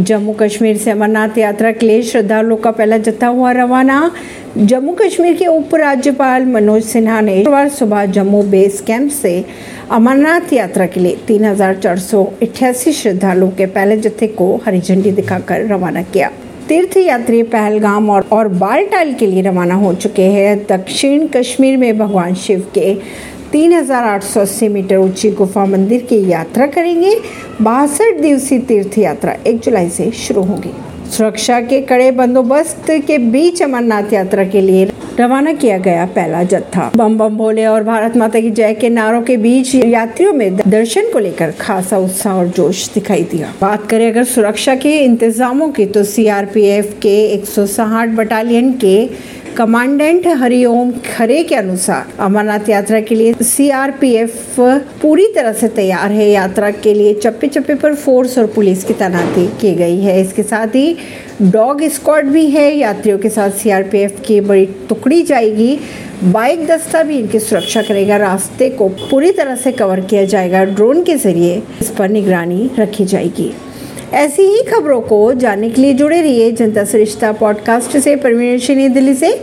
जम्मू कश्मीर से अमरनाथ यात्रा के लिए श्रद्धालुओं का पहला जत्था हुआ रवाना। जम्मू कश्मीर के उपराज्यपाल मनोज सिन्हा ने शुक्रवार सुबह जम्मू बेस कैंप से अमरनाथ यात्रा के लिए तीन हज़ार चार सौ अठासी श्रद्धालुओं के पहले जत्थे को हरी झंडी दिखाकर रवाना किया। तीर्थ यात्री पहलगाम और, और बालटाल के लिए रवाना हो चुके हैं। दक्षिण कश्मीर में भगवान शिव के 3,880 मीटर ऊँची गुफा मंदिर की यात्रा करेंगे। बासठ दिवसीय तीर्थ यात्रा 1 जुलाई से शुरू होगी। सुरक्षा के कड़े बंदोबस्त के बीच अमरनाथ यात्रा के लिए रवाना किया गया पहला जत्था। बम बम भोले और भारत माता की जय के नारों के बीच यात्रियों में दर्शन को लेकर खासा उत्साह और जोश दिखाई दिया। बात करें अगर सुरक्षा के इंतजामों की तो सीआरपीएफ के एक बटालियन के कमांडेंट हरिओम खरे के अनुसार अमरनाथ यात्रा के लिए सीआरपीएफ पूरी तरह से तैयार है। यात्रा के लिए चप्पे चप्पे पर फोर्स और पुलिस की तैनाती की गई है। इसके साथ ही डॉग स्क्वाड भी है। यात्रियों के साथ सीआरपीएफ की बड़ी टुकड़ी जाएगी। बाइक दस्ता भी इनकी सुरक्षा करेगा। रास्ते को पूरी तरह से कवर किया जाएगा। ड्रोन के ज़रिए इस पर निगरानी रखी जाएगी। ऐसी ही खबरों को जानने के लिए जुड़े रहिए जनता सरिश्ता पॉडकास्ट से। परवीन दिल्ली से।